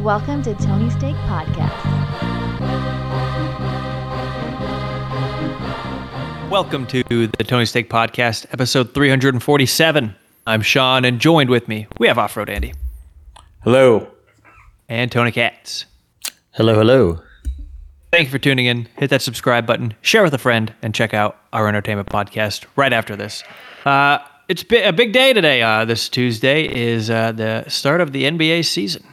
Welcome to Tony Steak Podcast. Welcome to the Tony Steak Podcast, episode 347. I'm Sean, and joined with me, we have Off Road Andy Hello. and Tony Katz. Hello, hello. Thank you for tuning in. Hit that subscribe button, share with a friend, and check out our entertainment podcast right after this. Uh, it's a big day today. Uh, this Tuesday is uh, the start of the NBA season.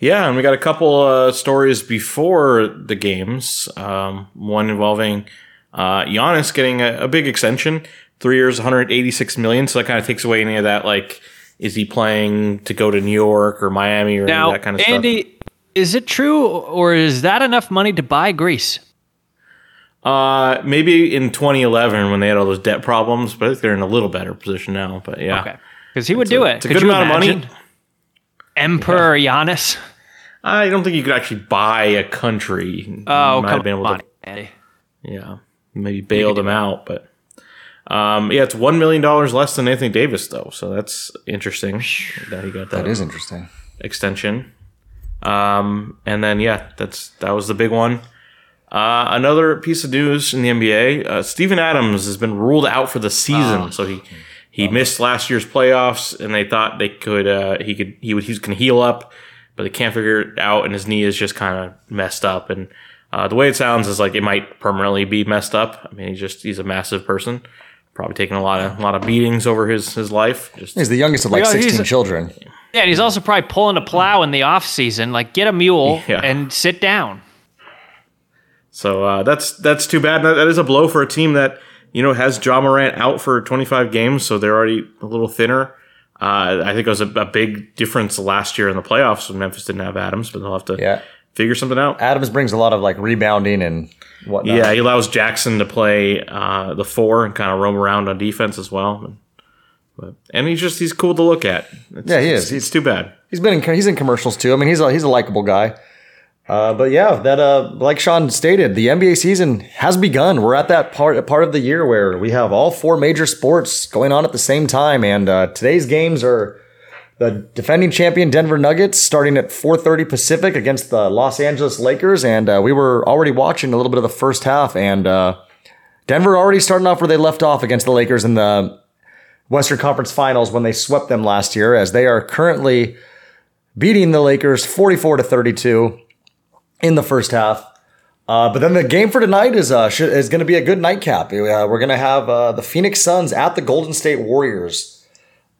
Yeah, and we got a couple uh, stories before the games. Um, one involving uh, Giannis getting a, a big extension, three years, 186 million. So that kind of takes away any of that. Like, is he playing to go to New York or Miami or Now, that kind of stuff. Andy, is it true, or is that enough money to buy Greece? Uh, maybe in 2011 when they had all those debt problems, but I think they're in a little better position now. But yeah, Okay, because he would do a- it. it's a Could good amount of money. Imagine? Emperor Giannis. I don't think you could actually buy a country. You Oh, might come have been able to on, Yeah, maybe bailed him out, but um, yeah, it's one million dollars less than Anthony Davis though, so that's interesting that he got that, That is interesting. extension. Um, and then yeah, that's that was the big one. Uh, another piece of news in the NBA: uh, Steven Adams has been ruled out for the season, so he he missed last year's playoffs, and they thought they could uh, he could he would he's going to heal up, but they can't figure it out, and his knee is just kind of messed up. And uh, the way it sounds is like it might permanently be messed up. I mean, he's just he's a massive person, probably taking a lot of a lot of beatings over his his life. Just He's the youngest of like Well, he's 16 children. Yeah, and he's also probably pulling a plow in the off season. Like, get a mule Yeah. and sit down. So uh, that's that's too bad. That, that is a blow for a team that you know has Ja Morant out for 25 games, so they're already a little thinner. Uh, I think it was a, a big difference last year in the playoffs when Memphis didn't have Adams, but they'll have to Yeah. figure something out. Adams brings a lot of like rebounding and whatnot. Yeah, he allows Jackson to play uh, the four and kind of roam around on defense as well. But, and he's just he's cool to look at. It's, Yeah, he is. It's, it's too bad. He's been in, he's in commercials too. I mean, he's a, he's a likable guy. Uh, but yeah, that uh, like Sean stated, the NBA season has begun. We're at that part part of the year where we have all four major sports going on at the same time, and uh, today's games are the defending champion Denver Nuggets starting at 4:30 Pacific against the Los Angeles Lakers, and uh, we were already watching a little bit of the first half, and uh, Denver already starting off where they left off against the Lakers in the Western Conference Finals when they swept them last year, as they are currently beating the Lakers 44 to 32 in the first half. Uh, but then the game for tonight is uh, sh- is going to be a good nightcap. Uh, we're going to have uh, the Phoenix Suns at the Golden State Warriors.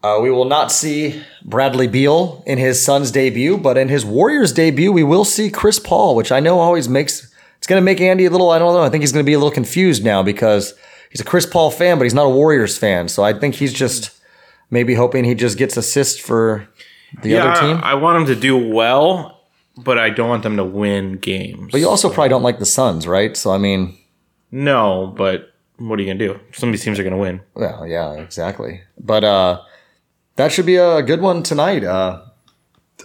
Uh, we will not see Bradley Beal in his Suns debut, but in his Warriors debut, we will see Chris Paul, which I know always makes it's going to make Andy a little. I don't know. I think he's going to be a little confused now because he's a Chris Paul fan, but he's not a Warriors fan. So I think he's just maybe hoping he just gets assists for the Yeah, other team. I, I want him to do well, but I don't want them to win games. But you also probably don't like the Suns, right? So I mean, no, but what are you gonna do? Some of these teams are gonna win. well, yeah, exactly. But uh that should be a good one tonight. Uh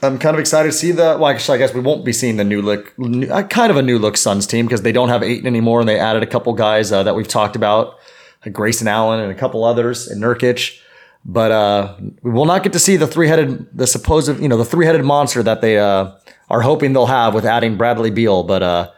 I'm kind of excited to see the. Well, actually, I guess we won't be seeing the new look, new, uh, kind of a new look Suns team because they don't have Ayton anymore, and they added a couple guys uh, that we've talked about, like Grayson Allen and a couple others, and Nurkic. But uh, we will not get to see the three headed, the supposed, you know, the three headed monster that they uh, are hoping they'll have with adding Bradley Beal. But uh,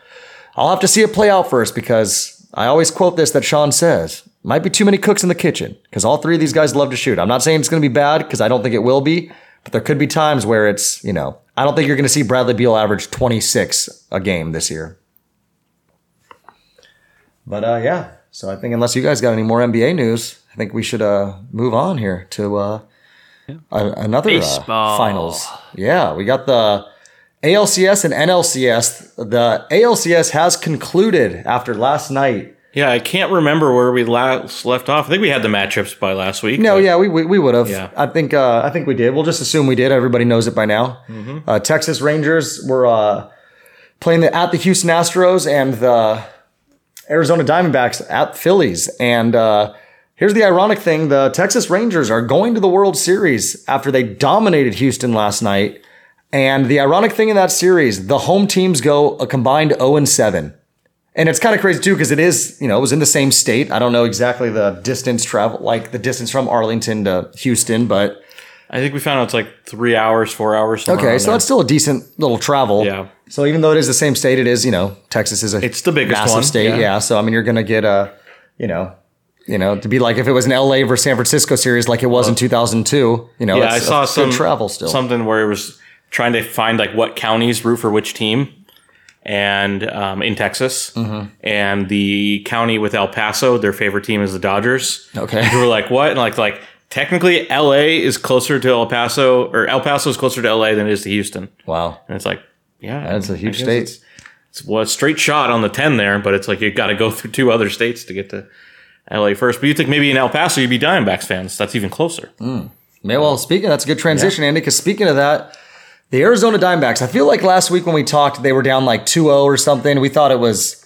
I'll have to see it play out first because I always quote this that Sean says might be too many cooks in the kitchen because all three of these guys love to shoot. I'm not saying it's going to be bad because I don't think it will be, but there could be times where it's, you know, I don't think you're going to see Bradley Beal average 26 a game this year. But uh, yeah, so I think unless you guys got any more NBA news, I think we should uh, move on here to uh, a- another uh, finals. Yeah, we got the ALCS and NLCS. The ALCS has concluded after last night. Yeah, I can't remember where we last left off. I think we had the matchups by last week. No, yeah, we, we, we would have. Yeah. I think uh, I think we did. We'll just assume we did. Everybody knows it by now. Uh, Texas Rangers were uh, playing the, at the Houston Astros and the Arizona Diamondbacks at Phillies. And uh, here's the ironic thing: the Texas Rangers are going to the World Series after they dominated Houston last night. And the ironic thing in that series, the home teams go a combined 0 and 7. And it's kind of crazy too because it is, you know, it was in the same state. I don't know exactly the distance travel, like the distance from Arlington to Houston, but I think we found out it's like three hours, four hours. Okay, so there. that's still a decent little travel. Yeah. So even though it is the same state, it is you know Texas is a It's the biggest massive one, state. yeah. Yeah. So I mean, you're gonna get a, you know, you know, to be like if it was an LA versus San Francisco series like it was in 2002. You know, Yeah, it's I saw some travel still. Something where it was trying to find like what counties root for which team, and um, in Texas, Mm-hmm. and the county with El Paso, their favorite team is the Dodgers. Okay. And we were like, what? And like, like technically, L.A. is closer to El Paso, or El Paso is closer to L.A. than it is to Houston. wow. And it's like, yeah, That's a huge state. It's, it's well, a straight shot on the ten there, but it's like you got to go through two other states to get to L.A. first. But you think maybe in El Paso you'd be Diamondbacks fans? That's even closer. Yeah, well, speaking, that's a good transition, Andy. Because speaking of that, the Arizona Diamondbacks. I feel like last week when we talked, they were down like 2-0 or something. We thought it was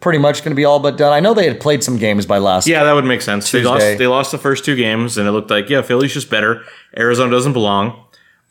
pretty much going to be all but done. I know they had played some games by last. Yeah, that would make sense. They lost. They lost the first two games, and it looked like yeah, Philly's just better. Arizona doesn't belong.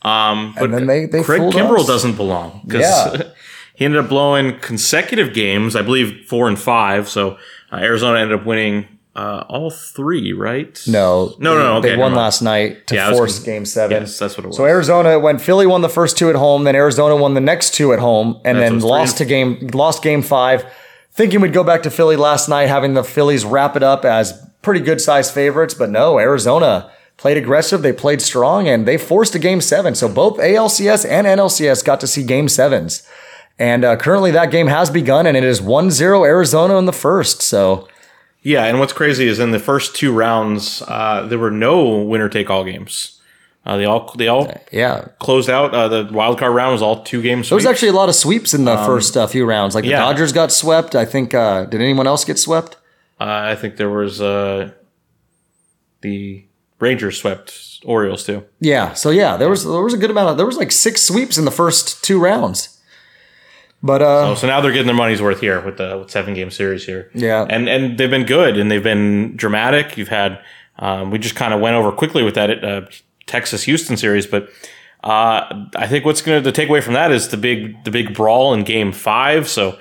Um, but then they- they Craig Kimbrel us. doesn't belong because Yeah. he ended up blowing consecutive games. I believe four and five. So uh, Arizona ended up winning uh, all three. Right? No, No, no, no, They won last night to Yeah, force gonna- Game Seven. Yes, that's what it was. So Arizona, when Philly won the first two at home, then Arizona won the next two at home, and That's then lost to game lost Game Five. Thinking we'd go back to Philly last night, having the Phillies wrap it up as pretty good sized favorites, but no, Arizona played aggressive. They played strong, and they forced a Game Seven. So both ALCS and NLCS got to see Game Sevens. And uh, currently, that game has begun, and it is 1-0 Arizona in the first. So Yeah, and what's crazy is in the first two rounds, uh, there were no winner take all games. Uh, they all they all yeah, closed out. Uh, the wild card round was all two games. There was actually a lot of sweeps in the first uh, few rounds. Like the Um, yeah. Dodgers got swept. I think. Uh, did anyone else get swept? Uh, I think there was uh, the Rangers swept Orioles too. Yeah. So yeah, there was there was a good amount of there was like six sweeps in the first two rounds. But uh, Oh, so now they're getting their money's worth here with the with seven game series here. Yeah. and and they've been good and they've been dramatic. You've had um, we just kind of went over quickly with that uh, Texas Houston series, but uh, I think what's going to take away from that is the big the big brawl in Game Five. So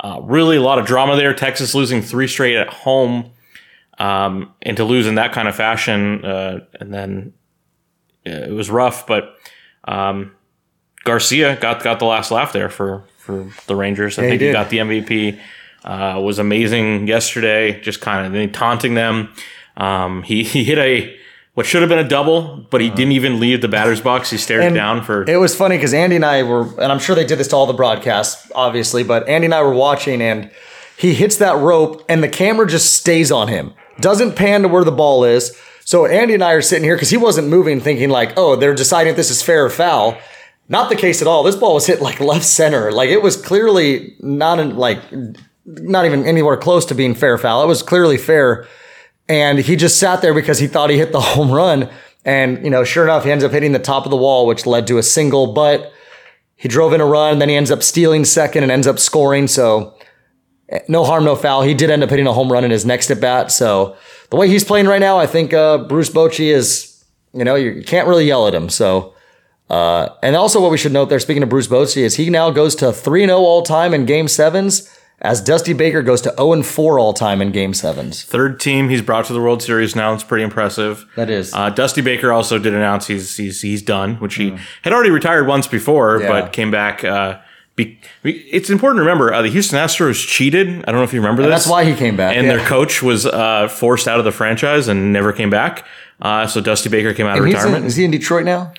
uh, really a lot of drama there. Texas losing three straight at home, um, and to lose in that kind of fashion, uh, and then it was rough, but. Um, Garcia got got the last laugh there for for the Rangers. I he think he, did. got the MVP. Uh, was amazing yesterday. Just kind of taunting them. Um, he he hit a what should have been a double, but he didn't even leave the batter's box. He stared And down for. it was funny because Andy and I were, and I'm sure they did this to all the broadcasts, obviously, but Andy and I were watching, and he hits that rope, and the camera just stays on him, doesn't pan to where the ball is. So Andy and I are sitting here because he wasn't moving, thinking like, oh, they're deciding if this is fair or foul. Not the case at all. This ball was hit like left center. Like it was clearly not in, like not even anywhere close to being fair foul. It was clearly fair. And he just sat there because he thought he hit the home run. And, you know, sure enough, he ends up hitting the top of the wall, which led to a single, but he drove in a run. Then he ends up stealing second and ends up scoring. So no harm, no foul. He did end up hitting a home run in his next at bat. So the way he's playing right now, I think uh, Bruce Bochy is, you know, you can't really yell at him. So, uh, and also what we should note there, speaking of Bruce Bochy, is he now goes to 3 0 all time in game sevens, as Dusty Baker goes to 0 4 all time in game sevens. Third team he's brought to the World Series now. It's pretty impressive. That is. Uh, Dusty Baker also did announce he's he's he's done, which he had already retired once before. Yeah. but came back. Uh, be, it's important to remember uh, the Houston Astros cheated. I don't know if you remember this. That's why he came back. and yeah. their coach was uh, forced out of the franchise and never came back. Uh, so Dusty Baker came out of And in- retirement. is he in Detroit now?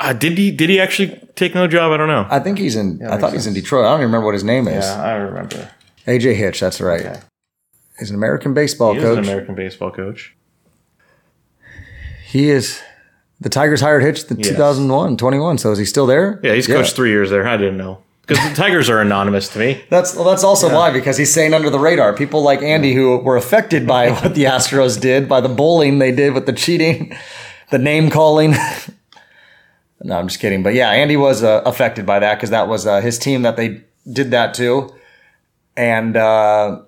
Uh, did he did he actually take no job? I don't know. I think he's in. I thought he's in Detroit. I don't even remember what his name is. Yeah, I remember. AJ Hinch. That's right. He's an American baseball He is coach. an American baseball coach. he is. The Tigers hired Hinch in 2001, 21. So is he still there? Yeah, he's coached three years there. I didn't know because the Tigers are anonymous to me. That's well, that's also why because he's staying under the radar. People like Andy who were affected by what the Astros did, by the bullying they did with the cheating, the name calling. No, I'm just kidding. But yeah, Andy was uh, affected by that because that was uh, his team that they did that to, and uh,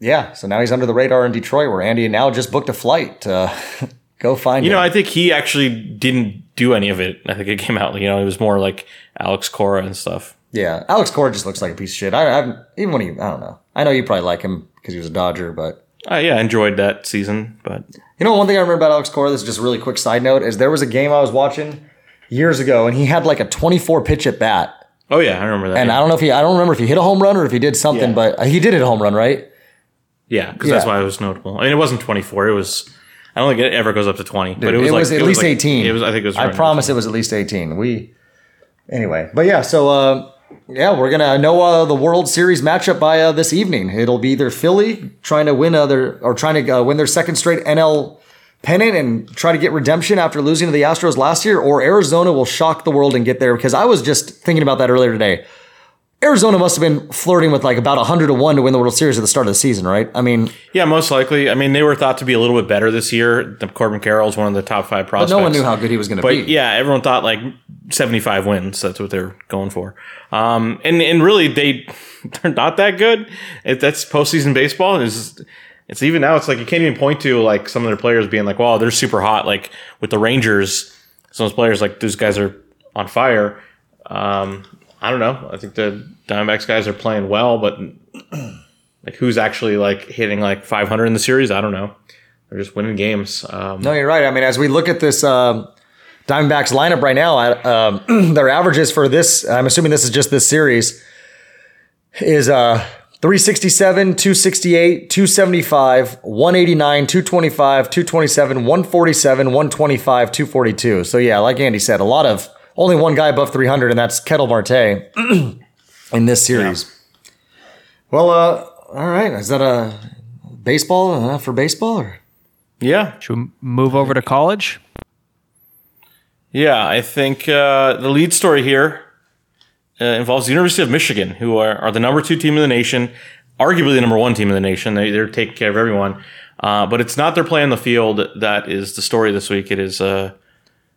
yeah, so now he's under the radar in Detroit, where Andy now just booked a flight to go find You him. know, I think he actually didn't do any of it. I think it came out. You know, it was more like Alex Cora and stuff. yeah, Alex Cora just looks like a piece of shit. I, I even when he, I don't know. I know you probably like him because he was a Dodger, but Uh, yeah, I enjoyed that season, but You know, one thing I remember about Alex Cora, this is just a really quick side note, is there was a game I was watching years ago and he had like a 24 pitch at bat. oh yeah, I remember that. And yeah. I don't know if he, I don't remember if he hit a home run or if he did something, Yeah. but uh, he did hit a home run, right? Yeah, because that's why it was notable. I mean, it wasn't 24. It was. I don't think it ever goes up to 20, but it was, it like, was at it least like- 18. It was. I think it was. I promise it was at least 18. We, anyway, but yeah, so, uh, yeah, we're gonna know uh, the World Series matchup by uh, this evening. It'll be either Philly trying to win other or trying to uh, win their second straight NL pennant and try to get redemption after losing to the Astros last year, or Arizona will shock the world and get there. Because I was just thinking about that earlier today. Arizona must have been flirting with like about 100 to 1 to win the World Series at the start of the season, right? I mean, Yeah, most likely. I mean, they were thought to be a little bit better this year. The Corbin Carroll is one of the top five but prospects. no one knew how good he was going to be. But yeah, everyone thought like 75 wins. That's what they're going for. Um, and and really, they they're not that good. If that's postseason baseball. Is it's even now. It's like you can't even point to like some of their players being like, "Wow, they're super hot." Like with the Rangers, some of those players like those guys are on fire. Um, I don't know. I think the Diamondbacks guys are playing well, but like who's actually like hitting like 500 in the series? I don't know. They're just winning games. Um, No, you're right. I mean, as we look at this um Diamondbacks lineup right now, um, their averages for this, I'm assuming this is just this series, is uh, 367, 268, 275, 189, 225, 227, 147, 125, 242. So, yeah, like Andy said, a lot of only one guy above 300, and that's Ketel Marte in this series. Well, uh, all right. Is that a baseball uh, for baseball? Or? yeah, Should we move over to college? Yeah, I think uh, the lead story here uh, involves the University of Michigan, who are, are the number two team in the nation, arguably the number one team in the nation. They, they're taking care of everyone. Uh, but it's not their play on the field that is the story this week. It is uh,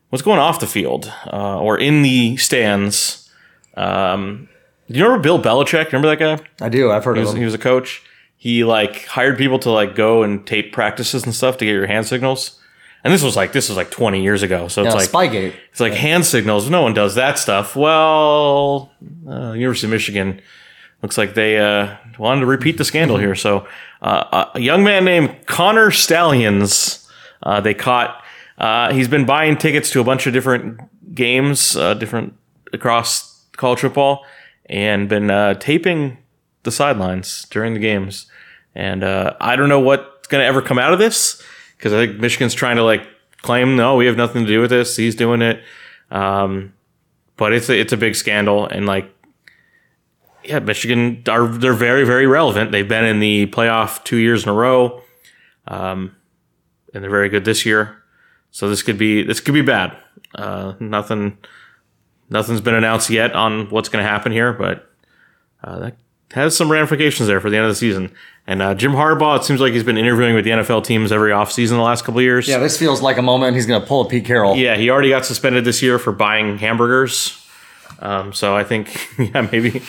what's going off the field uh, or in the stands. Um, do you remember Bill Belichick? Remember that guy? I do. I've heard He of him. he was a coach. He like hired people to like go and tape practices and stuff to get your hand signals. And this was like this was like 20 years ago. So it's like Spygate. it's like hand signals. No one does that stuff. Well, uh, University of Michigan looks like they uh, wanted to repeat the scandal here. So, uh, a young man named Connor Stalions, uh, they caught. Uh, he's been buying tickets to a bunch of different games, uh, different across college football, and been uh, taping the sidelines during the games. And uh, I don't know what's going to ever come out of this because I think Michigan's trying to like claim no, we have nothing to do with this. He's doing it. Um, but it's a, it's a big scandal and like yeah, Michigan are they're very very relevant. They've been in the playoff two years in a row, um, and they're very good this year. So this could be this could be bad. Uh, nothing nothing's been announced yet on what's going to happen here, but uh, that has some ramifications there for the end of the season. And uh, Jim Harbaugh, it seems like he's been interviewing with the NFL teams every offseason the last couple of years. Yeah, this feels like a moment he's going to pull a Pete Carroll. Yeah, he already got suspended this year for buying hamburgers. Um, so I think, yeah, maybe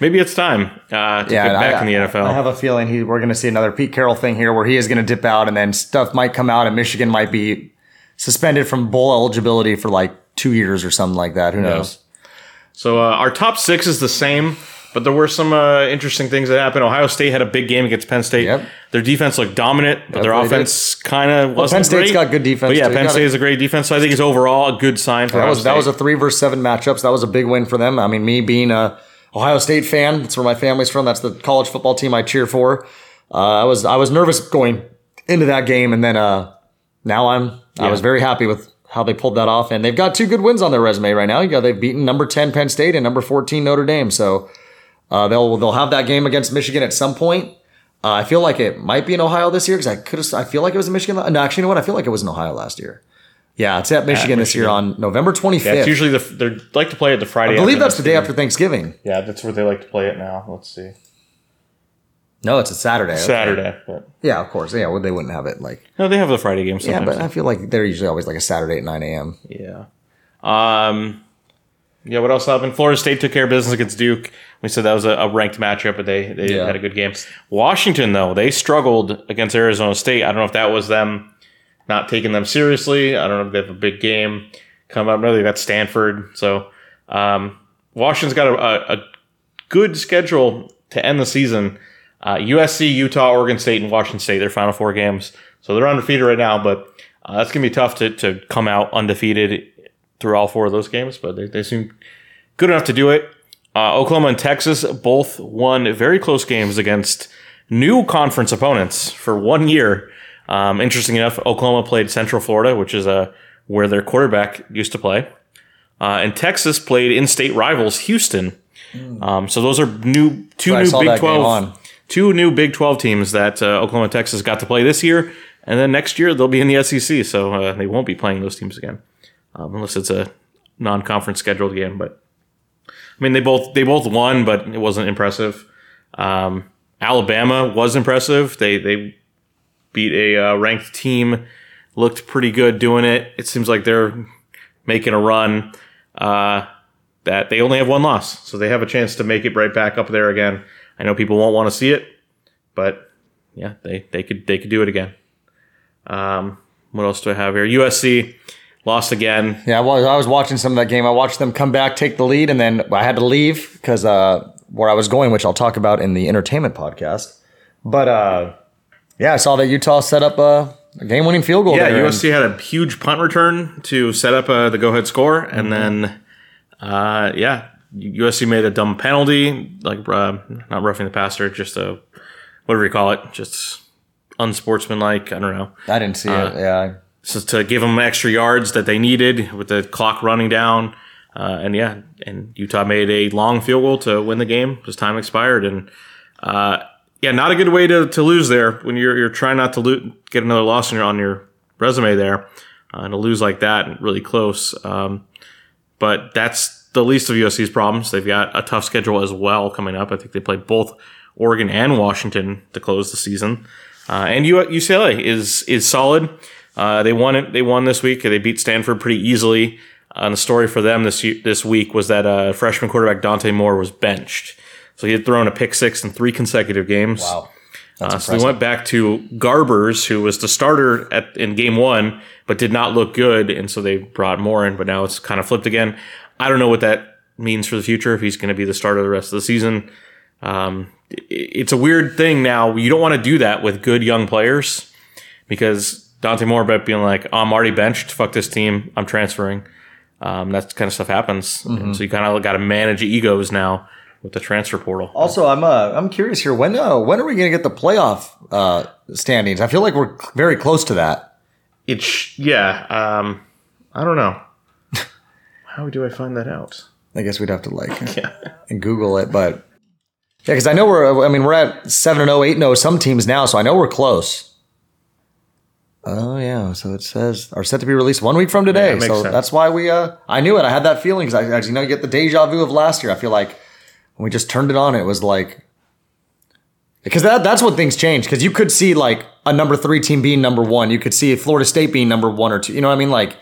maybe it's time uh, to get back I, in the NFL. I have a feeling he, we're going to see another Pete Carroll thing here where he is going to dip out and then stuff might come out and Michigan might be suspended from bowl eligibility for like two years or something like that. Who knows? so uh, our top six is the same, but there were some uh, interesting things that happened. Ohio State had a big game against Penn State. Yep. Their defense looked dominant, but Yep, their offense kind of wasn't Penn State's great. got good defense, But yeah, too. Penn State is a great defense. So I think it's overall a good sign for That Ohio was that was a three versus seven matchups. That was a big win for them. I mean, me being a Ohio State fan, that's where my family's from. That's the college football team I cheer for. Uh, I was I was nervous going into that game, and then uh, now I'm I was very happy with how they pulled that off, and they've got two good wins on their resume right now. You know, they've beaten number ten Penn State and number fourteen Notre Dame, so uh, they'll they'll have that game against Michigan at some point. Uh, I feel like it might be in Ohio this year because I could. I feel like it was in Michigan. No, actually, you know what? I feel like it was in Ohio last year. Yeah, it's at Michigan, this year on November twenty fifth. Yeah, it's usually the they like to play it the Friday. I believe that's the day after Thanksgiving. Yeah, that's where they like to play it now. Let's see, No, it's a Saturday. Okay. Saturday. But Yeah, of course. Yeah, well, they wouldn't have it like. no, they have the Friday game. Yeah, but I feel like they're usually always like a Saturday at nine a.m. Yeah. Um, yeah, what else happened? Florida State took care of business against Duke. We said that was a, a ranked matchup, but they, they Yeah. had a good game. Washington, though, they struggled against Arizona State. I don't know if that was them not taking them seriously. I don't know if they have a big game coming up. No, they got Stanford. So um, Washington's got a, a, a good schedule to end the season. Uh, USC, Utah, Oregon State, and Washington State. Their final four games, so they're undefeated right now. But uh, that's gonna be tough to to come out undefeated through all four of those games. But they, they seem good enough to do it. Uh, Oklahoma and Texas both won very close games against new conference opponents for one year. Um, interesting enough, Oklahoma played Central Florida, which is uh, where their quarterback used to play. Uh, and Texas played in-state rivals Houston. Um, so those are new two Hmm. New Big Twelve two new Big Twelve teams that uh, Oklahoma and Texas got to play this year, and then next year they'll be in the SEC. So uh, they won't be playing those teams again, um, unless it's a non-conference scheduled game. But mean, they both they both won, but it wasn't impressive. Um, Alabama was impressive. They they beat a uh, ranked team, looked pretty good doing it. It seems like they're making a run. Uh, that they only have one loss, so they have a chance to make it right back up there again. I know people won't want to see it, but yeah, they they could they could do it again. Um, what else do I have here? USC lost again. Yeah, well, I was watching some of that game. I watched them come back, take the lead, and then I had to leave because uh, where I was going, which I'll talk about in the entertainment podcast. But uh, yeah, I saw that Utah set up a, a game-winning field goal. Yeah, USC had a huge punt return to set up uh, the go ahead score, and then uh, yeah, USC made a dumb penalty, like uh, not roughing the passer, just a whatever you call it, just unsportsmanlike. I don't know. I didn't see Uh, it. Yeah, just to give them extra yards that they needed with the clock running down. Uh, and yeah, and Utah made a long field goal to win the game as time expired. And uh, yeah, not a good way to, to lose there when you're you're trying not to lo- get another loss on your on your resume there, uh, and to lose like that and really close. Um, but that's the least of USC's problems. They've got a tough schedule as well coming up. I think they play both Oregon and Washington to close the season. Uh, and U- UCLA is is solid. Uh, they won it. They won this week. They beat Stanford pretty easily. Uh, and the story for them this this week was that uh, freshman quarterback Dante Moore was benched, so he had thrown a pick six in three consecutive games. wow. Uh, so they went back to Garbers, who was the starter at in game one, but did not look good, and so they brought Moore in. But now it's kind of flipped again. I don't know what that means for the future if he's going to be the starter the rest of the season. Um, it's a weird thing now. You don't want to do that with good young players because Dante Moore bet being like, oh, "I'm already benched. Fuck this team. I'm transferring." Um, that kind of stuff happens. And so you kind of got to manage egos now with the transfer portal. Also, I'm uh, I'm curious here. When uh, when are we going to get the playoff uh, standings? I feel like we're very close to that. It's yeah. Um, I don't know. How do I find that out? I guess we'd have to like yeah. and Google it, but yeah, because I know we're. I mean, we're at seven and 0, 8 and 0 some teams now, so I know we're close. Oh yeah, so it says are set to be released one week from today. Yeah, that so sense. that's why we. uh I knew it. I had that feeling because I, I, you know, you get the deja vu of last year. I feel like when we just turned it on, it was like because that that's what things change. Because you could see like a number three team being number one. You could see Florida State being number one or two. You know what I mean? Like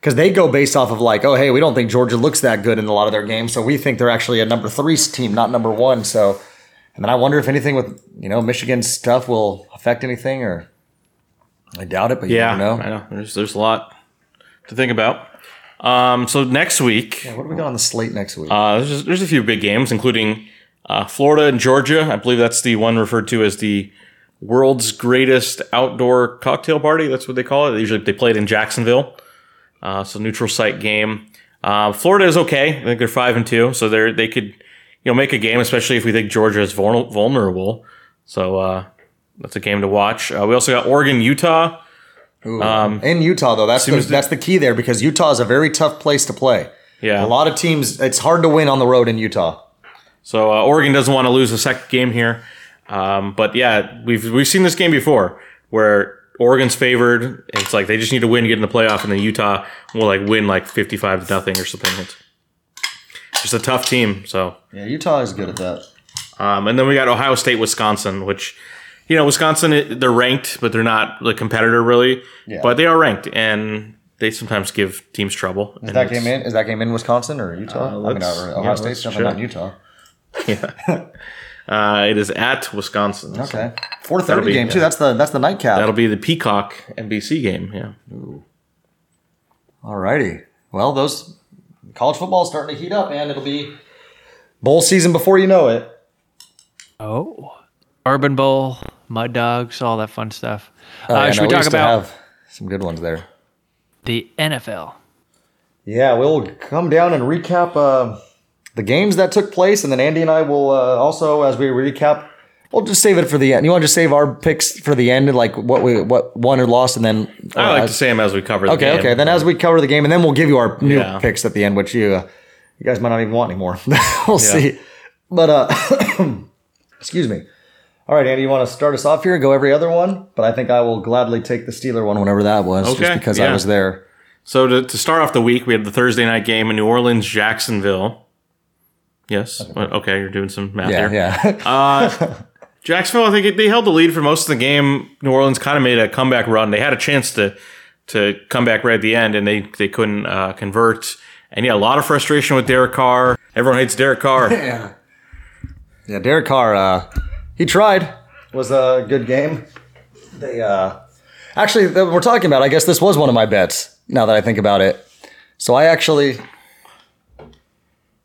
because they go based off of like, oh hey, we don't think Georgia looks that good in a lot of their games, so we think they're actually a number three team, not number one. So, and then I wonder if anything with you know Michigan stuff will affect anything, or I doubt it, but you Yeah, never know. I know. There's there's a lot to think about. Um, so next week, What do we got on the slate next week? uh, there's just, there's a few big games, including uh, Florida and Georgia. I believe that's the one referred to as the world's greatest outdoor cocktail party. That's what they call it. They usually they play it in Jacksonville. Uh, so neutral site game. Uh, Florida is okay. I think they're five and two, so they're they could you know make a game, especially if we think Georgia is vulnerable. So uh, that's a game to watch. Uh, we also got Oregon, Utah. um, in Utah though, that's the, that's the key there because Utah is a very tough place to play. Yeah, A lot of teams, it's hard to win on the road in Utah. So uh, Oregon doesn't want to lose a second game here, um, but yeah, we've we've seen this game before where Oregon's favored. and It's like they just need to win to get in the playoff, and then Utah will like win like fifty five to nothing or something. It's just a tough team. So Yeah, Utah is good at that. um, and then we got Ohio State, Wisconsin, which you know Wisconsin they're ranked, but they're not the competitor really. Yeah. But they are ranked, and they sometimes give teams trouble. Is that game in? Is that game in Wisconsin or Utah? I mean, let's- or yeah, Ohio State's definitely not check. Utah. Uh, it is at Wisconsin. Okay, four That'll thirty be- game too. That's the that's the nightcap. That'll be the Peacock NBC game. Yeah. Alrighty. Well, those college football is starting to heat up, and it'll be bowl season before you know it. Oh. Urban Bowl, Mud Dogs, all that fun stuff. Oh, uh, yeah, should no, we talk used to about have some good ones there? the NFL? Yeah, we'll come down and recap uh, the games that took place, and then Andy and I will uh, also, as we recap, we'll just save it for the end. You want to just save our picks for the end, like what we what won or lost, and then I like uh, to say them as we cover the Okay, game. okay. Then as we cover the game, and then we'll give you our new Yeah. picks at the end, which you uh, you guys might not even want anymore. we'll see. But uh, excuse me. All right, Andy, you want to start us off here? Go every other one, but I think I will gladly take the Steeler one whenever that was, just Okay, because I was there. So to, to start off the week, we had the Thursday night game in New Orleans, Jacksonville. Yes. Well, Okay, you're doing some math Yeah, here. yeah. Jacksonville, I think they held the lead for most of the game. New Orleans kind of made a comeback run. They had a chance to to come back right at the end, and they they couldn't uh, convert. And yeah, a lot of frustration with Derek Carr. Everyone hates Derek Carr. Yeah. Yeah, Derek Carr, uh, he tried. It was a good game. They uh, actually we're talking about. I guess this was one of my bets. Now that I think about it, so I actually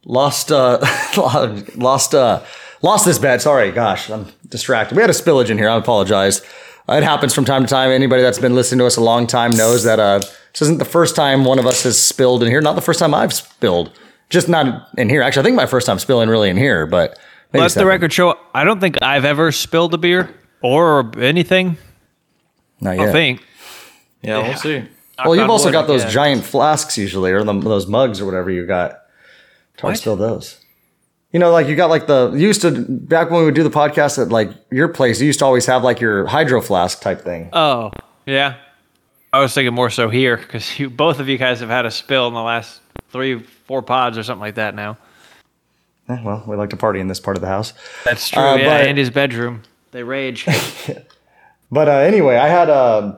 lost uh, lost uh, lost this bet. Sorry, gosh, I'm distracted. We had a spillage in here. I apologize. It happens from time to time. Anybody that's been listening to us a long time knows that uh, this isn't the first time one of us has spilled in here. Not the first time I've spilled. Just not in here. Actually, I think my first time spilling really in here, but maybe Let the record show. I don't think I've ever spilled a beer or anything. Not I think. Yeah, we'll see. Well, you've on also got those guess. giant flasks usually, or the, those mugs or whatever you got. Try to spill those. You know, like you got like the you used to back when we would do the podcast at like your place. You used to always have like your hydro flask type thing. Oh, yeah. I was thinking more so here because you both of you guys have had a spill in the last three, four pods or something like that now. Eh, well, we like to party in this part of the house. That's true. Uh, yeah, but- Andy's bedroom. They rage. But uh, anyway, I had uh,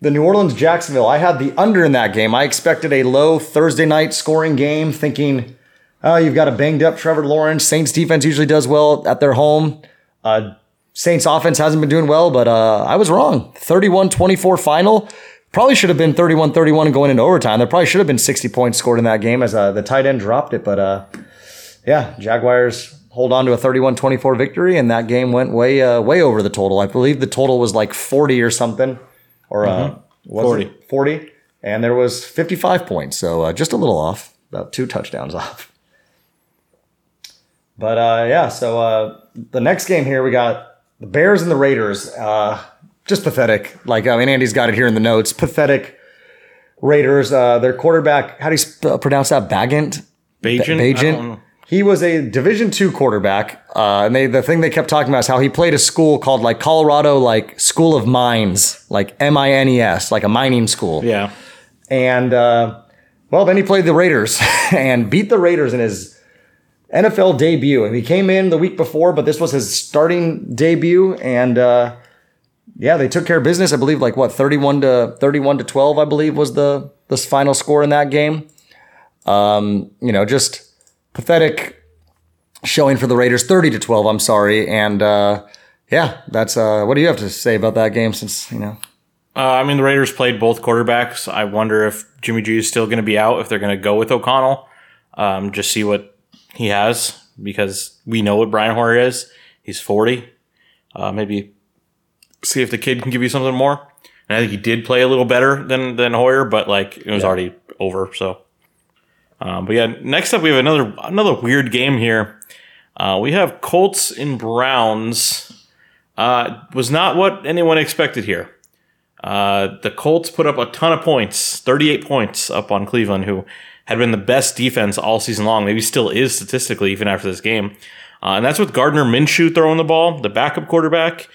the New Orleans Jacksonville. I had the under in that game. I expected a low Thursday night scoring game, thinking, oh, you've got a banged up Trevor Lawrence. Saints defense usually does well at their home. Uh, Saints offense hasn't been doing well, but uh, I was wrong. 31 24 final. Probably should have been 31 31 going into overtime. There probably should have been 60 points scored in that game as uh, the tight end dropped it. But uh, yeah, Jaguars hold on to a 31-24 victory, and that game went way uh, way over the total. I believe the total was like 40 or something, or uh, was 40. it 40, and there was 55 points, so uh, just a little off, about two touchdowns off. But uh, yeah, so uh, the next game here we got the Bears and the Raiders. Uh, just pathetic. Like I mean, Andy's got it here in the notes. Pathetic. Raiders. Uh, their quarterback. How do you sp- pronounce that? Bagant. Bajan? Bagent. I don't know. He was a Division two quarterback, uh, and they the thing they kept talking about is how he played a school called like Colorado like School of Mines, like M I N E S, like a mining school. Yeah. And uh, well, then he played the Raiders and beat the Raiders in his NFL debut. And he came in the week before, but this was his starting debut. And uh, yeah, they took care of business. I believe like what thirty-one to thirty-one to twelve. I believe was the the final score in that game. Um, you know, just pathetic showing for the Raiders, thirty to twelve. I'm sorry. And uh, yeah, that's uh, what do you have to say about that game? Since you know. Uh, I mean, the Raiders played both quarterbacks. I wonder if Jimmy G is still going to be out, if they're going to go with O'Connell, um, just see what he has, because we know what Brian Hoyer is. He's 40. Uh, maybe see if the kid can give you something more. And I think he did play a little better than, than Hoyer, but like it was already over. So, um, but yeah, next up we have another another weird game here. Uh, we have Colts and Browns. Uh, was not what anyone expected here. Uh, the Colts put up a ton of points, 38 points up on Cleveland, who had been the best defense all season long. Maybe still is statistically, even after this game. Uh, and that's with Gardner Minshew throwing the ball, the backup quarterback.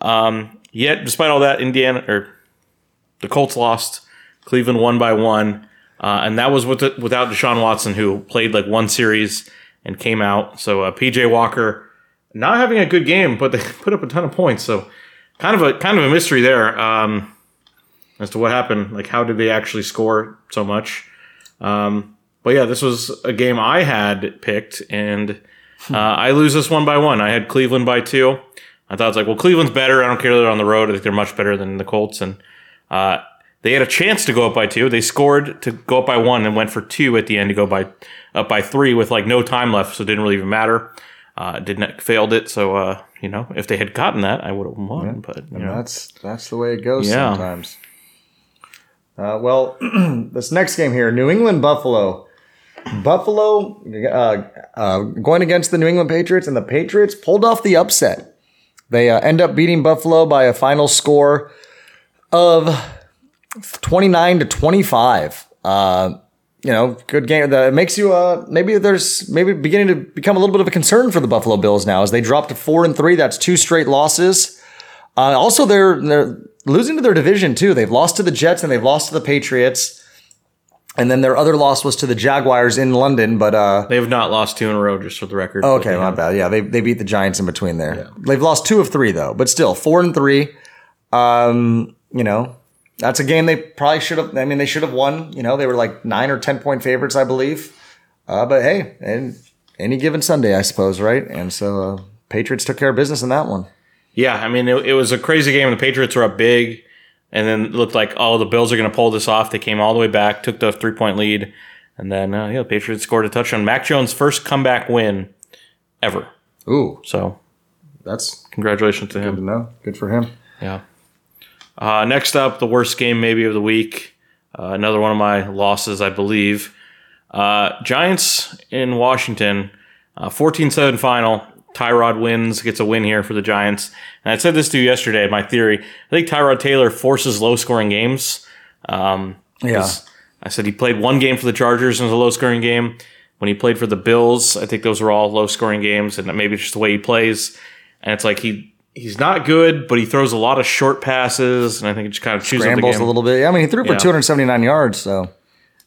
Um, yet, despite all that, Indiana or the Colts lost. Cleveland won by one, uh, and that was with the, without Deshaun Watson, who played like one series and came out. So uh, PJ Walker not having a good game, but they put up a ton of points. So kind of a kind of a mystery there um, as to what happened. Like, how did they actually score so much? Um, but yeah, this was a game I had picked, and uh, I lose this one by one. I had Cleveland by two. I thought it's like, well, Cleveland's better. I don't care that they're on the road. I think they're much better than the Colts, and uh, they had a chance to go up by two. They scored to go up by one and went for two at the end to go by up by three with like no time left, so it didn't really even matter. Uh, didn't failed it, so uh, you know if they had gotten that, I would have won. But you know, that's that's the way it goes Yeah. sometimes. Uh, well, this next game here, New England Buffalo. Buffalo uh, uh, going against the New England Patriots, and the Patriots pulled off the upset. They uh, end up beating Buffalo by a final score of 29 to 25. Uh, you know, good game. That makes you uh maybe there's maybe beginning to become a little bit of a concern for the Buffalo Bills now as they drop to four and three. That's two straight losses. Uh, also, they're they're losing to their division too. They've lost to the Jets and they've lost to the Patriots, and then their other loss was to the Jaguars in London. But uh, they have not lost two in a row, just for the record. Okay, my bad. Yeah, they they beat the Giants in between there. They've lost two of three though, but still four and three. Um, you know, that's a game they probably should have. I mean, they should have won. You know, they were like nine or ten point favorites, I believe. Uh, but hey, and any given Sunday, I suppose, right? And so uh, Patriots took care of business in that one. Yeah, I mean, it, it was a crazy game. The Patriots were up big, and then it looked like, oh, the Bills are going to pull this off. They came all the way back, took the three point lead, and then, uh, yeah, the Patriots scored a touchdown. Mac Jones' first comeback win ever. Ooh, So, that's congratulations to good to him. know. Good for him. Yeah. Uh, next up, the worst game maybe of the week. Uh, another one of my losses, I believe. Uh, Giants in Washington, fourteen seven final. Tyrod wins, gets a win here for the Giants. And I said this to you yesterday, my theory. I think Tyrod Taylor forces low scoring games. Um, Yeah. I said he played one game for the Chargers and it was a low scoring game. When he played for the Bills, I think those were all low scoring games, and maybe it's just the way he plays. And it's like he he's not good, but he throws a lot of short passes, and I think it just kind of chews Scrambles game. a little bit. Yeah, I mean, he threw for Yeah. 279 yards, so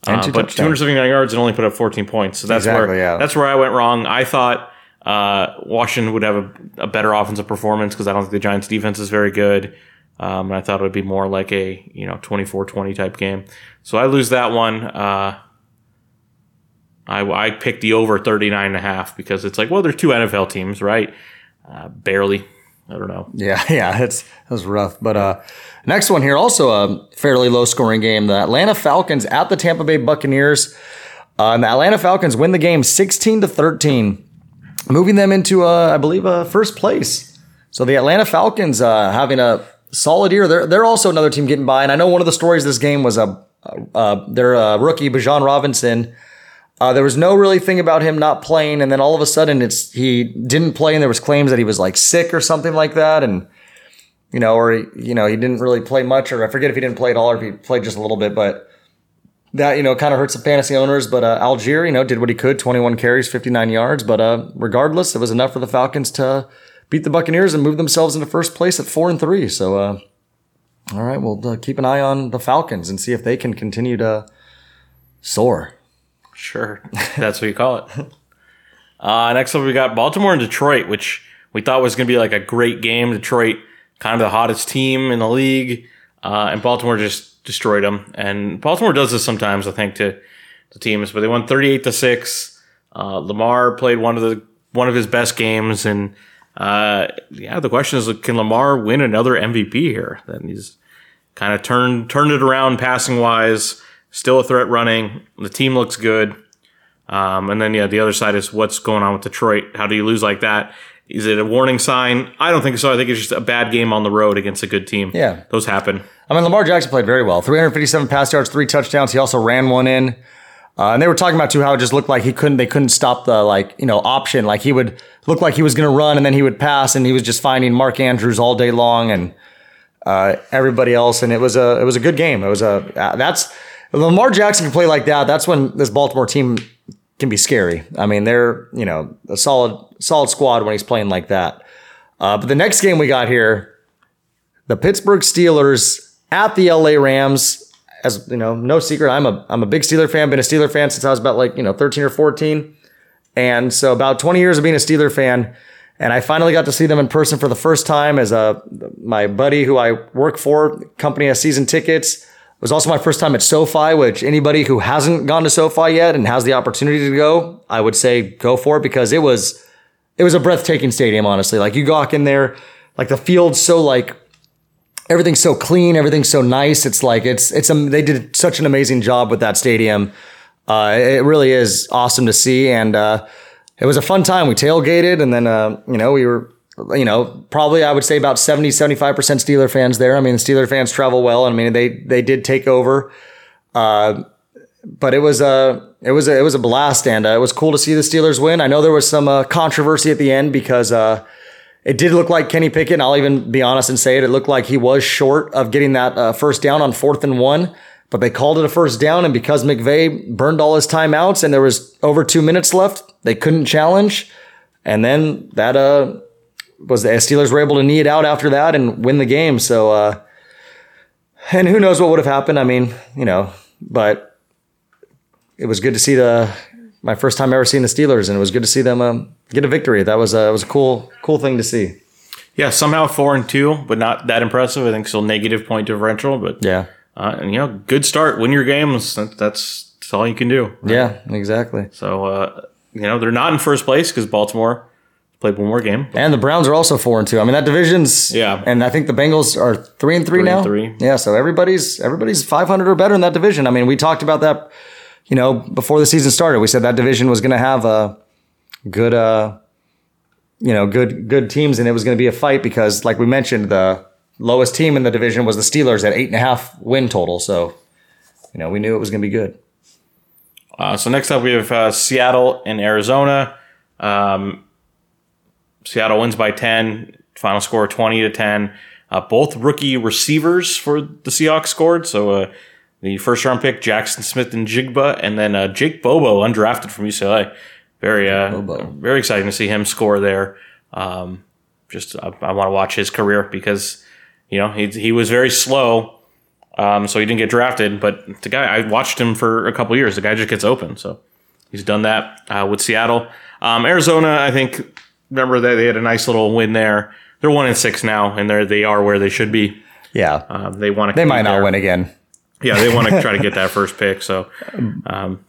and Uh, two but touchdowns. 279 yards and only put up 14 points. So that's Exactly, where yeah. that's where I went wrong. I thought uh, Washington would have a, a better offensive performance because I don't think the Giants' defense is very good. Um, and I thought it would be more like a you know 24-20 type game. So I lose that one. Uh, I, I picked the over 39 and a half because it's like, well, there's two NFL teams, right? Uh, barely. I don't know. Yeah, yeah, it's that was rough. But uh, next one here, also a fairly low scoring game. The Atlanta Falcons at the Tampa Bay Buccaneers. Uh, and the Atlanta Falcons win the game 16 to 13, moving them into, uh, I believe, uh, first place. So the Atlanta Falcons uh, having a solid year. They're they're also another team getting by. And I know one of the stories this game was a their uh, rookie Bijan Robinson. Uh, there was no really thing about him not playing, and then all of a sudden, it's he didn't play, and there was claims that he was like sick or something like that, and you know, or you know, he didn't really play much, or I forget if he didn't play at all, or if he played just a little bit, but that you know kind of hurts the fantasy owners. But uh, Allgeier, you know, did what he could, twenty one carries, fifty nine yards, but uh, regardless, it was enough for the Falcons to beat the Buccaneers and move themselves into first place at four and three. So, uh, all right, we'll uh, keep an eye on the Falcons and see if they can continue to soar. Sure, that's what you call it. Uh, next up, we got Baltimore and Detroit, which we thought was going to be like a great game. Detroit, kind of the hottest team in the league, uh, and Baltimore just destroyed them. And Baltimore does this sometimes, I think, to the teams, but they won thirty-eight to six. Uh, Lamar played one of the one of his best games, and uh, yeah, the question is, can Lamar win another MVP here? Then he's kind of turned turned it around passing wise. Still a threat running. The team looks good. Um, and then yeah, the other side is what's going on with Detroit. How do you lose like that? Is it a warning sign? I don't think so. I think it's just a bad game on the road against a good team. Yeah. those happen. I mean, Lamar Jackson played very well. 357 pass yards, three touchdowns. He also ran one in. Uh, and they were talking about too how it just looked like he couldn't. They couldn't stop the like you know option. Like he would look like he was going to run and then he would pass, and he was just finding Mark Andrews all day long and uh, everybody else. And it was a it was a good game. It was a uh, that's Lamar Jackson can play like that. That's when this Baltimore team can be scary. I mean, they're you know a solid solid squad when he's playing like that. Uh, but the next game we got here, the Pittsburgh Steelers at the LA Rams. As you know, no secret, I'm a I'm a big Steeler fan. Been a Steeler fan since I was about like you know 13 or 14, and so about 20 years of being a Steeler fan. And I finally got to see them in person for the first time as a my buddy who I work for, company has season tickets. Was also my first time at SoFi, which anybody who hasn't gone to SoFi yet and has the opportunity to go, I would say go for it because it was it was a breathtaking stadium, honestly. Like you walk in there, like the field's so like everything's so clean, everything's so nice. It's like it's it's um, they did such an amazing job with that stadium. Uh, it really is awesome to see, and uh, it was a fun time. We tailgated, and then uh, you know we were you know probably I would say about 70 75 percent Steeler fans there. I mean, the Steeler fans travel well. I mean, they they did take over. Uh, but it was a it was a, it was a blast, and uh, it was cool to see the Steelers win. I know there was some uh, controversy at the end because uh, it did look like Kenny Pickett. I'll even be honest and say it. It looked like he was short of getting that uh, first down on fourth and one, but they called it a first down, and because McVay burned all his timeouts and there was over two minutes left, they couldn't challenge, and then that uh was the Steelers were able to knee it out after that and win the game. So, uh, and who knows what would have happened? I mean, you know, but it was good to see the my first time ever seeing the Steelers, and it was good to see them um, get a victory. That was a, it was a cool cool thing to see. Yeah, somehow four and two, but not that impressive. I think still negative point differential, but Yeah, uh, and you know, good start. Win your games. That, that's, that's all you can do. yeah, exactly. So uh, you know, they're not in first place because Baltimore played one more game. And the Browns are also four and two. I mean, that division's Yeah. And I think the Bengals are three and three, Three and now. three. Yeah, so everybody's everybody's five hundred or better in that division. I mean, we talked about that, you know, before the season started. We said that division was going to have a good, uh, you know, good good teams, and it was going to be a fight because, like we mentioned, the lowest team in the division was the Steelers at eight and a half win total. So, you know, we knew it was going to be good. Uh, so next up, we have uh, Seattle and Arizona. Um, Seattle wins by ten. Final score twenty to ten. Uh, both rookie receivers for the Seahawks scored. So uh, the first round pick Jaxon Smith-Njigba, and then uh, Jake Bobo, undrafted from UCLA. Very uh, very exciting to see him score there. Um, just I, I want to watch his career because you know he he was very slow. Um, so he didn't get drafted, but the guy I watched him for a couple years. The guy just gets open, so he's done that uh, with Seattle. Um, Arizona, I think. Remember that they had a nice little win there. They're one and six now, and they're they are where they should be. Yeah, Um, they want to. they might not win again. Yeah, they want to try to get that first pick. So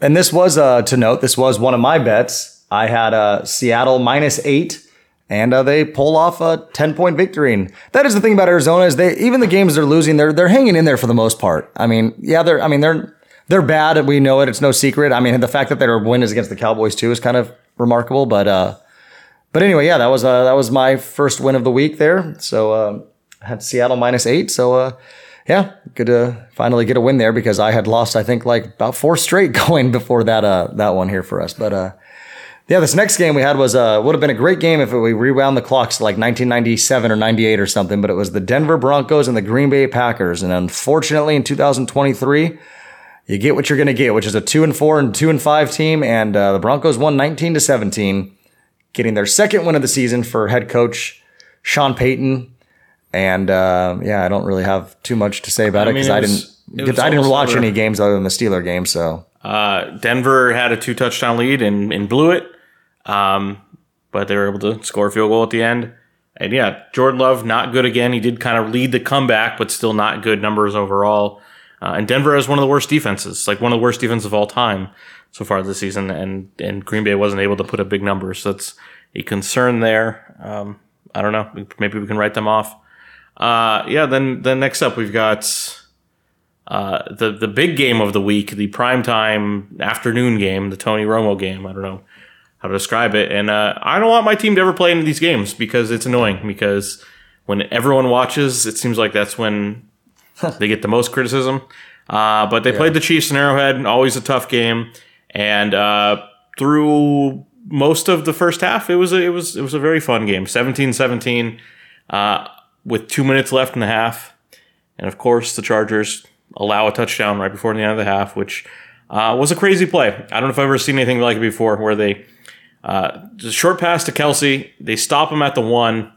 And this was uh, to note. This was one of my bets. I had uh, Seattle minus eight, and uh, they pull off a ten point victory. And that is the thing about Arizona is they even the games they're losing, they're they're hanging in there for the most part. I mean, yeah, they're I mean they're they're bad. We know it. It's no secret. I mean, the fact that their win is against the Cowboys too is kind of remarkable. But uh, but anyway, yeah, that was uh, that was my first win of the week there. So uh, I had Seattle minus eight. So uh, yeah, good to finally get a win there because I had lost I think like about four straight going before that uh that one here for us. But uh yeah, this next game we had was uh would have been a great game if we rewound the clocks to like 1997 or 98 or something. But it was the Denver Broncos and the Green Bay Packers, and unfortunately in 2023 you get what you're going to get, which is a two and four and two and five team, and uh, the Broncos won 19 to 17, getting their second win of the season for head coach Sean Payton. And uh, yeah, I don't really have too much to say about I it because I didn't I didn't watch over. any games other than the Steeler game. So uh, Denver had a two touchdown lead and, and blew it, um, but they were able to score a field goal at the end. And yeah, Jordan Love not good again. He did kind of lead the comeback, but still not good numbers overall. Uh, and Denver has one of the worst defenses, like one of the worst defenses of all time so far this season. And and Green Bay wasn't able to put up big numbers, so that's a concern there. Um, I don't know. Maybe we can write them off. Uh, yeah. Then then next up we've got uh, the the big game of the week, the primetime afternoon game, the Tony Romo game. I don't know how to describe it, and uh, I don't want my team to ever play into these games because it's annoying. Because when everyone watches, it seems like that's when they get the most criticism. Uh, but they played the Chiefs in Arrowhead, always a tough game, and uh, through most of the first half, it was a, it was it was a very fun game, 17-17, uh, with two minutes left in the half. And of course, the Chargers allow a touchdown right before the end of the half, which uh, was a crazy play. I don't know if I've ever seen anything like it before, where they uh, just short pass to Kelce, they stop him at the one,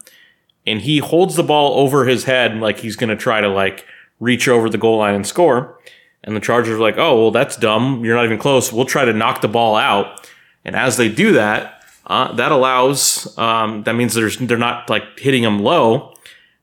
and he holds the ball over his head like he's going to try to like reach over the goal line and score. And the Chargers are like, "Oh, well, that's dumb. You're not even close. We'll try to knock the ball out." And as they do that, uh, that allows um, that means there's they're not like hitting him low,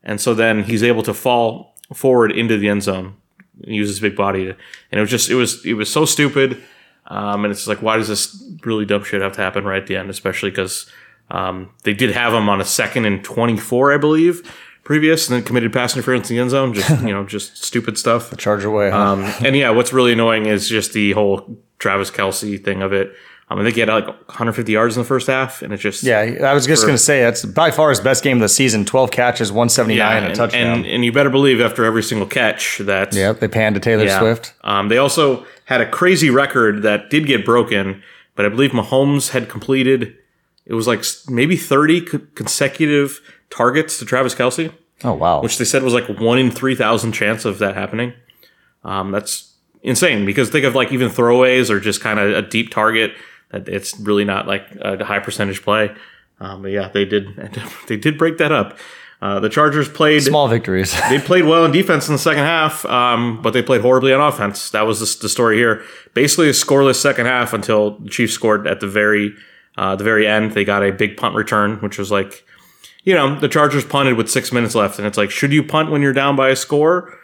and so then he's able to fall forward into the end zone, and use his big body to, and it was just it was it was so stupid, um, and it's like why does this really dumb shit have to happen right at the end, especially because um, they did have him on a second and twenty four, I believe, previous, and then committed pass interference in the end zone, just you know just stupid stuff. Charger way. huh? Um, and yeah, what's really annoying is just the whole Travis Kelce thing of it. Um, I think he had like 150 yards in the first half, and it just Yeah, I was just going to say that's by far his best game of the season. Twelve catches, one seventy nine, and a touchdown. and and you better believe after every single catch that yeah, they panned to Taylor Yeah. Swift. Um, they also had a crazy record that did get broken, but I believe Mahomes had completed. It was like maybe 30 consecutive targets to Travis Kelce, Oh wow, which they said was like one in 3,000 chance of that happening. Um, that's insane because think of like even throwaways or just kind of a deep target that it's really not like a high percentage play. Um, but yeah, they did they did break that up. Uh, the Chargers played small victories. they played well in defense in the second half, um, but they played horribly on offense. That was the, the story here. Basically, a scoreless second half until the Chiefs scored at the very uh, the very end. They got a big punt return, which was like, you know, the Chargers punted with six minutes left, and it's like, should you punt when you're down by a score?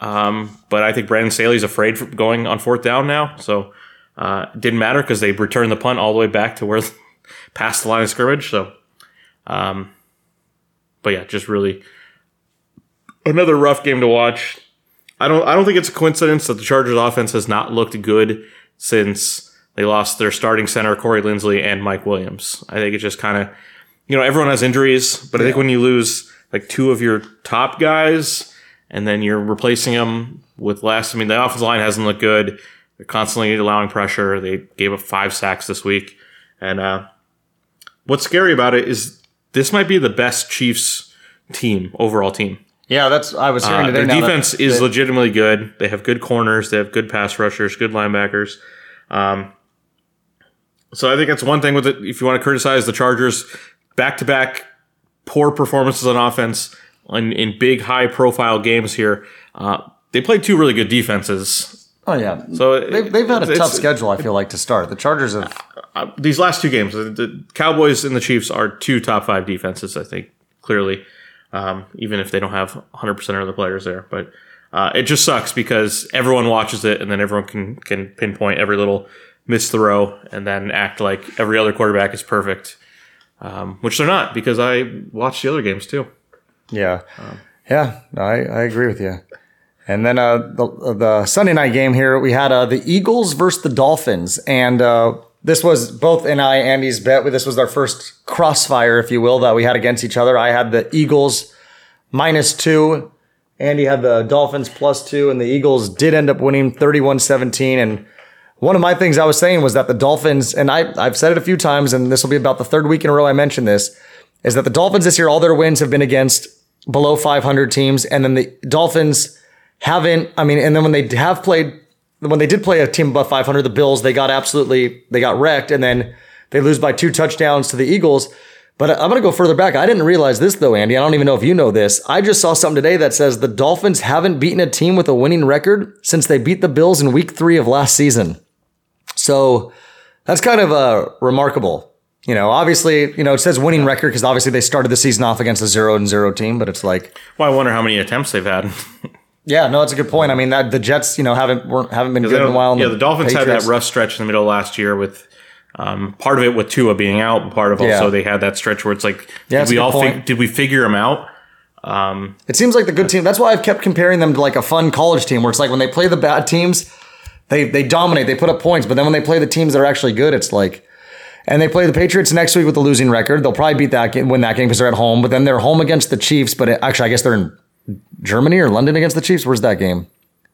Um, but I think Brandon Staley's afraid going on fourth down now, so uh, it didn't matter because they returned the punt all the way back to where past the line of scrimmage. So, um, but yeah, just really another rough game to watch. I don't I don't think it's a coincidence that the Chargers offense has not looked good since they lost their starting center Corey Linsley and Mike Williams. I think it just kind of you know everyone has injuries, but I think when you lose like two of your top guys and then you're replacing them with less, I mean the offensive line hasn't looked good. They're constantly allowing pressure. They gave up five sacks this week, and uh, what's scary about it is this might be the best Chiefs team overall team. yeah, that's I was hearing Uh, today. their defense is that- legitimately good. They have good corners. They have good pass rushers, good linebackers. Um, so I think that's one thing with it. If you want to criticize the Chargers, back to back poor performances on offense in, in big high profile games here. Uh, they played two really good defenses. Oh yeah, So they've, they've had a tough schedule. I feel like to start. The Chargers have. uh, these last two games, the, the Cowboys and the Chiefs are two top five defenses. I think clearly, um, even if they don't have 100 percent of the players there, but uh, it just sucks because everyone watches it and then everyone can can pinpoint every little missed throw and then act like every other quarterback is perfect, um, which they're not because I watch the other games too. Yeah, yeah, I, I agree with you. And then uh, the the Sunday night game here, we had uh, the Eagles versus the Dolphins, and uh, this was both and I Andy's bet. This was our first crossfire, if you will, that we had against each other. I had the Eagles minus two. Andy had the Dolphins plus two, and the Eagles did end up winning 31 17. And one of my things I was saying was that the Dolphins, and I, I've said it a few times, and this will be about the third week in a row I mentioned this, is that the Dolphins this year, all their wins have been against below 500 teams. And then the Dolphins haven't, I mean, and then when they have played, when they did play a team above 500, the Bills, they got absolutely, they got wrecked. And then they lose by two touchdowns to the Eagles. But I'm going to go further back. I didn't realize this though, Andy. I don't even know if you know this. I just saw something today that says the Dolphins haven't beaten a team with a winning record since they beat the Bills in week three of last season. So that's kind of uh, remarkable. You know, obviously, you know, it says winning record because obviously they started the season off against a zero and zero team, but it's like, Well, I wonder how many attempts they've had. yeah, no, that's a good point. I mean, that the Jets, you know, haven't weren't, haven't been good in a while. and yeah, the Dolphins had Patriots- that rough stretch in the middle of last year with um, part of it with Tua being out, and part of also Yeah. they had that stretch where it's like, Yeah, did we a good all point. fig- did we figure him out? It seems like the good team. That's why I've kept comparing them to like a fun college team, where it's like when they play the bad teams, they they dominate, they put up points, but then when they play the teams that are actually good, it's like. And they play the Patriots next week with a losing record. They'll probably beat that game, win that game because they're at home. But then they're home against the Chiefs. But it, actually, I guess they're in Germany or London against the Chiefs. Where's that game?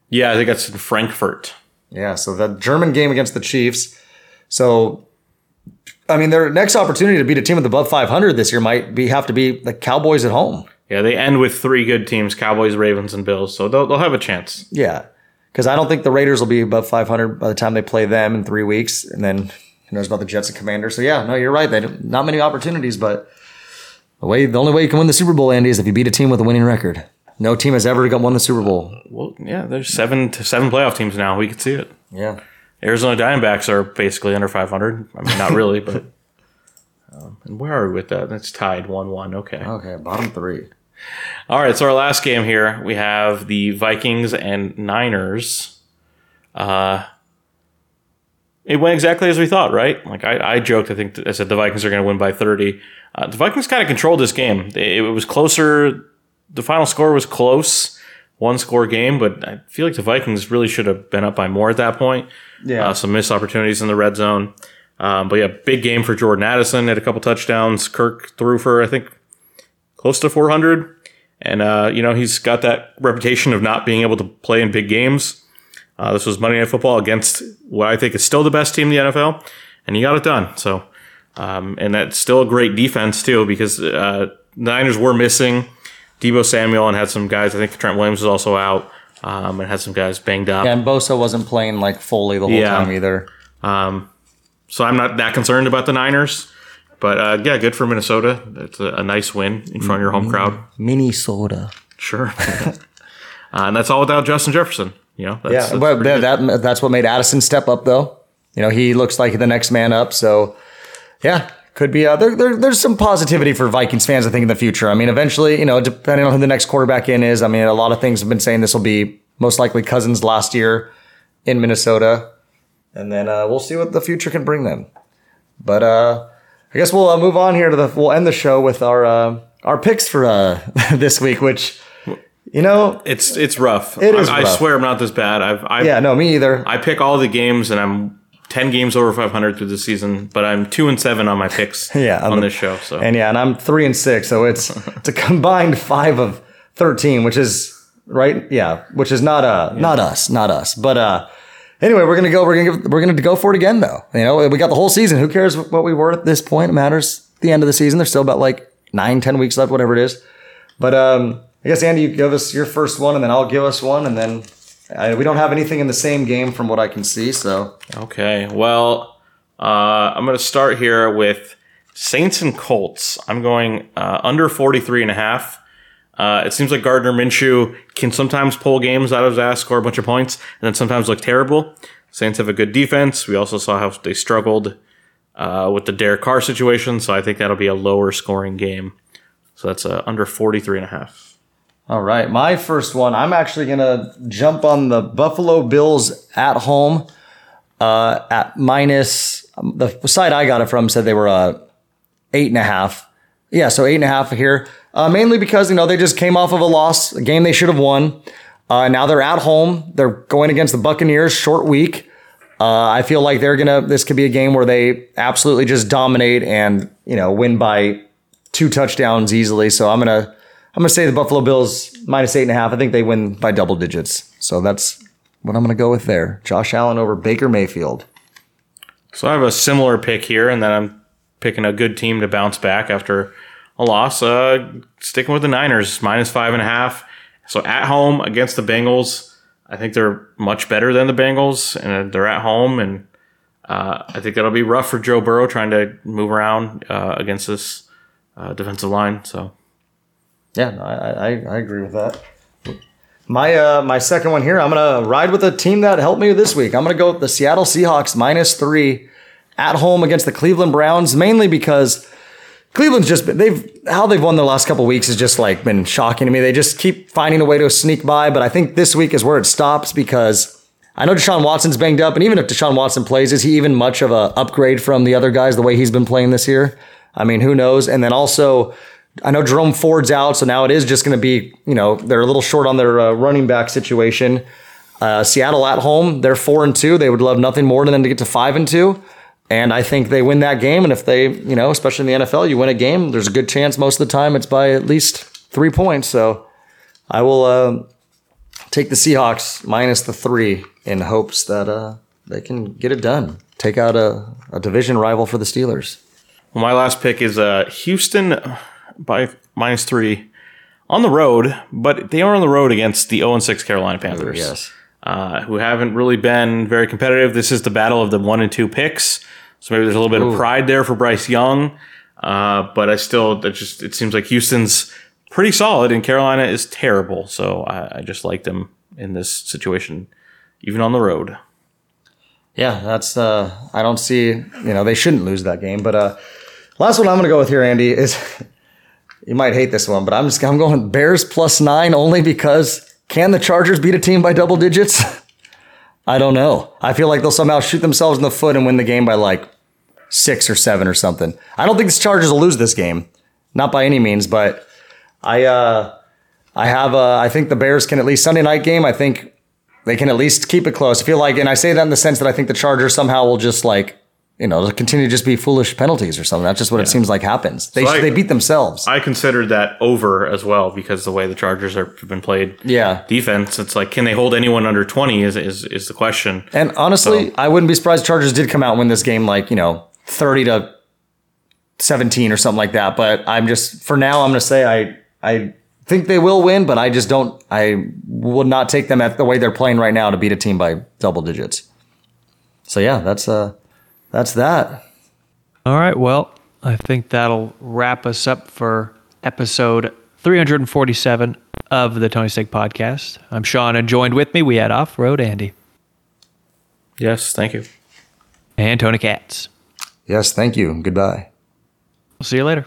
Yeah, I think that's in Frankfurt. Yeah, so the German game against the Chiefs. So, I mean, their next opportunity to beat a team with above 500 this year might be have to be the Cowboys at home. Yeah, they end with three good teams: Cowboys, Ravens, and Bills. So they'll they'll have a chance. Yeah, because I don't think the Raiders will be above 500 by the time they play them in three weeks, and then who knows about the Jets and Commanders. So yeah, no, you're right. They not many opportunities, but the way the only way you can win the Super Bowl, Andy, is if you beat a team with a winning record. No team has ever won the Super Bowl. Well, yeah, there's seven to seven playoff teams now. We can see it. Yeah. Arizona Diamondbacks are basically under 500. I mean, not really, but. Um, and where are we with that? That's tied one-one. Okay. Okay, bottom three. All right, so our last game here, we have the Vikings and Niners. Uh, it went exactly as we thought, right? Like I, I joked, I think I said the Vikings are going to win by 30. Uh, the Vikings kind of controlled this game. It, it was closer. The final score was close, one score game, but I feel like the Vikings really should have been up by more at that point. Yeah. Uh, some missed opportunities in the red zone. Um, but yeah, big game for Jordan Addison. Had a couple touchdowns. Kirk threw for I think close to 400, and uh, you know he's got that reputation of not being able to play in big games. Uh, this was Monday Night Football against what I think is still the best team in the NFL, and he got it done. So, um, and that's still a great defense too because uh, the Niners were missing Deebo Samuel and had some guys. I think Trent Williams was also out um, and had some guys banged up. And Bosa wasn't playing like fully the whole Yeah. time either. So I'm not that concerned about the Niners. But uh, yeah, good for Minnesota. It's a, a nice win in front of your home crowd. Minnesota. Sure. uh, and that's all without Justin Jefferson. You know, that's, Yeah, that's but that, that, that's what made Addison step up, though. You know, he looks like the next man up. So, yeah, could be. Uh, there, there, there's some positivity for Vikings fans, I think, in the future. I mean, eventually, you know, depending on who the next quarterback in is. I mean, a lot of things have been saying this will be most likely Cousins last year in Minnesota, and then uh, we'll see what the future can bring them. But uh, I guess we'll uh, move on here to the. We'll end the show with our uh, our picks for uh, this week, which. You know, it's it's rough. It is I, I rough. swear I'm not this bad. I've I, yeah, no, me either. I pick all the games and I'm ten games over 500 through the season, but I'm two and seven on my picks. Yeah, on I'm- this show. So And yeah, and I'm three and six, so it's it's a combined five of thirteen, which is right. Yeah, which is not uh not us, not us. But uh, anyway, we're gonna go. We're gonna give, we're gonna go for it again, though. You know, we got the whole season. Who cares what we were at this point? It matters. The end of the season. There's still about like nine, ten weeks left, whatever it is. But um, I guess Andy, you give us your first one, and then I'll give us one, and then. I, we don't have anything in the same game from what I can see, so Okay, well, uh, I'm to start here with Saints and Colts. I'm going uh, under 43 and a half. Uh, it seems like Gardner Minshew can sometimes pull games out of his ass, score a bunch of points, and then sometimes look terrible. Saints have a good defense. We also saw how they struggled uh, with the Derek Carr situation, so I think that'll be a lower scoring game. So that's uh, under 43 and a half. All right, my first one. I'm actually gonna jump on the Buffalo Bills at home uh, at minus. um, The site I got it from said they were uh, eight and a half. Yeah, so eight and a half here. Uh, mainly because you know they just came off of a loss, a game they should have won. Uh, now they're at home. They're going against the Buccaneers. Short week. Uh, I feel like they're gonna. This could be a game where they absolutely just dominate and you know win by two touchdowns easily. So I'm gonna I'm gonna say the Buffalo Bills minus eight and a half. I think they win by double digits. So that's what I'm gonna go with there. Josh Allen over Baker Mayfield. So I have a similar pick here, and then I'm picking a good team to bounce back after a loss. Uh, sticking with the Niners, minus five and a half. So at home against the Bengals, I think they're much better than the Bengals, and they're at home, and uh, I think that'll be rough for Joe Burrow trying to move around uh, against this uh, defensive line. So Yeah, no, I, I I agree with that. My uh my second one here, I'm gonna ride with a team that helped me this week. I'm gonna go with the Seattle Seahawks minus three at home against the Cleveland Browns, mainly because Cleveland's just been, they've how they've won the last couple weeks has just like been shocking to me. They just keep finding a way to sneak by, but I think this week is where it stops because I know Deshaun Watson's banged up, and even if Deshaun Watson plays, is he even much of a upgrade from the other guys the way he's been playing this year? I mean, who knows? And then also, I know Jerome Ford's out, so now it is just going to be, you know, they're a little short on their uh, running back situation. Uh, Seattle at home, they're four and two. They would love nothing more than to get to five and two. And I think they win that game. And if they, you know, especially in the NFL, you win a game, there's a good chance most of the time it's by at least three points. So I will uh, take the Seahawks minus the three in hopes that uh, they can get it done. Take out a, a division rival for the Steelers. Well, my last pick is uh, Houston by minus three on the road, but they are on the road against the 0 6 Carolina Panthers. Yes. Uh, who haven't really been very competitive. This is the battle of the one and two picks. So maybe there's a little bit of pride there for Bryce Young. Uh, but I still, that just, it seems like Houston's pretty solid and Carolina is terrible. So I, I just like them in this situation, even on the road. Yeah, that's uh I don't see, you know, they shouldn't lose that game, but uh last one I'm going to go with here Andy is you might hate this one, but I'm just I'm going Bears plus 9 only because can the Chargers beat a team by double digits? I don't know. I feel like they'll somehow shoot themselves in the foot and win the game by like 6 or 7 or something. I don't think the Chargers will lose this game. Not by any means, but I uh I have uh I think the Bears can at least Sunday night game, I think they can at least keep it close. I feel like, and I say that in the sense that I think the Chargers somehow will just like, you know, to continue to just be foolish penalties or something. That's just what it seems like happens. They So I- they beat themselves. I considered that over as well because the way the Chargers are, have been played. Yeah. Defense, it's like, can they hold anyone under 20 is, is, is the question. and honestly, So- I wouldn't be surprised Chargers did come out and win this game like, you know, 30 to 17 or something like that. But I'm just for now I'm gonna say I I think they will win, but I just don't I would not take them at the way they're playing right now to beat a team by double digits. So yeah, that's uh that's that. All right. Well, I think that'll wrap us up for episode 347 of the Tony Steak Podcast. I'm Sean, and joined with me, we had Off Road Andy Yes, thank you. and Tony Katz. Yes, thank you. Goodbye. We'll see you later.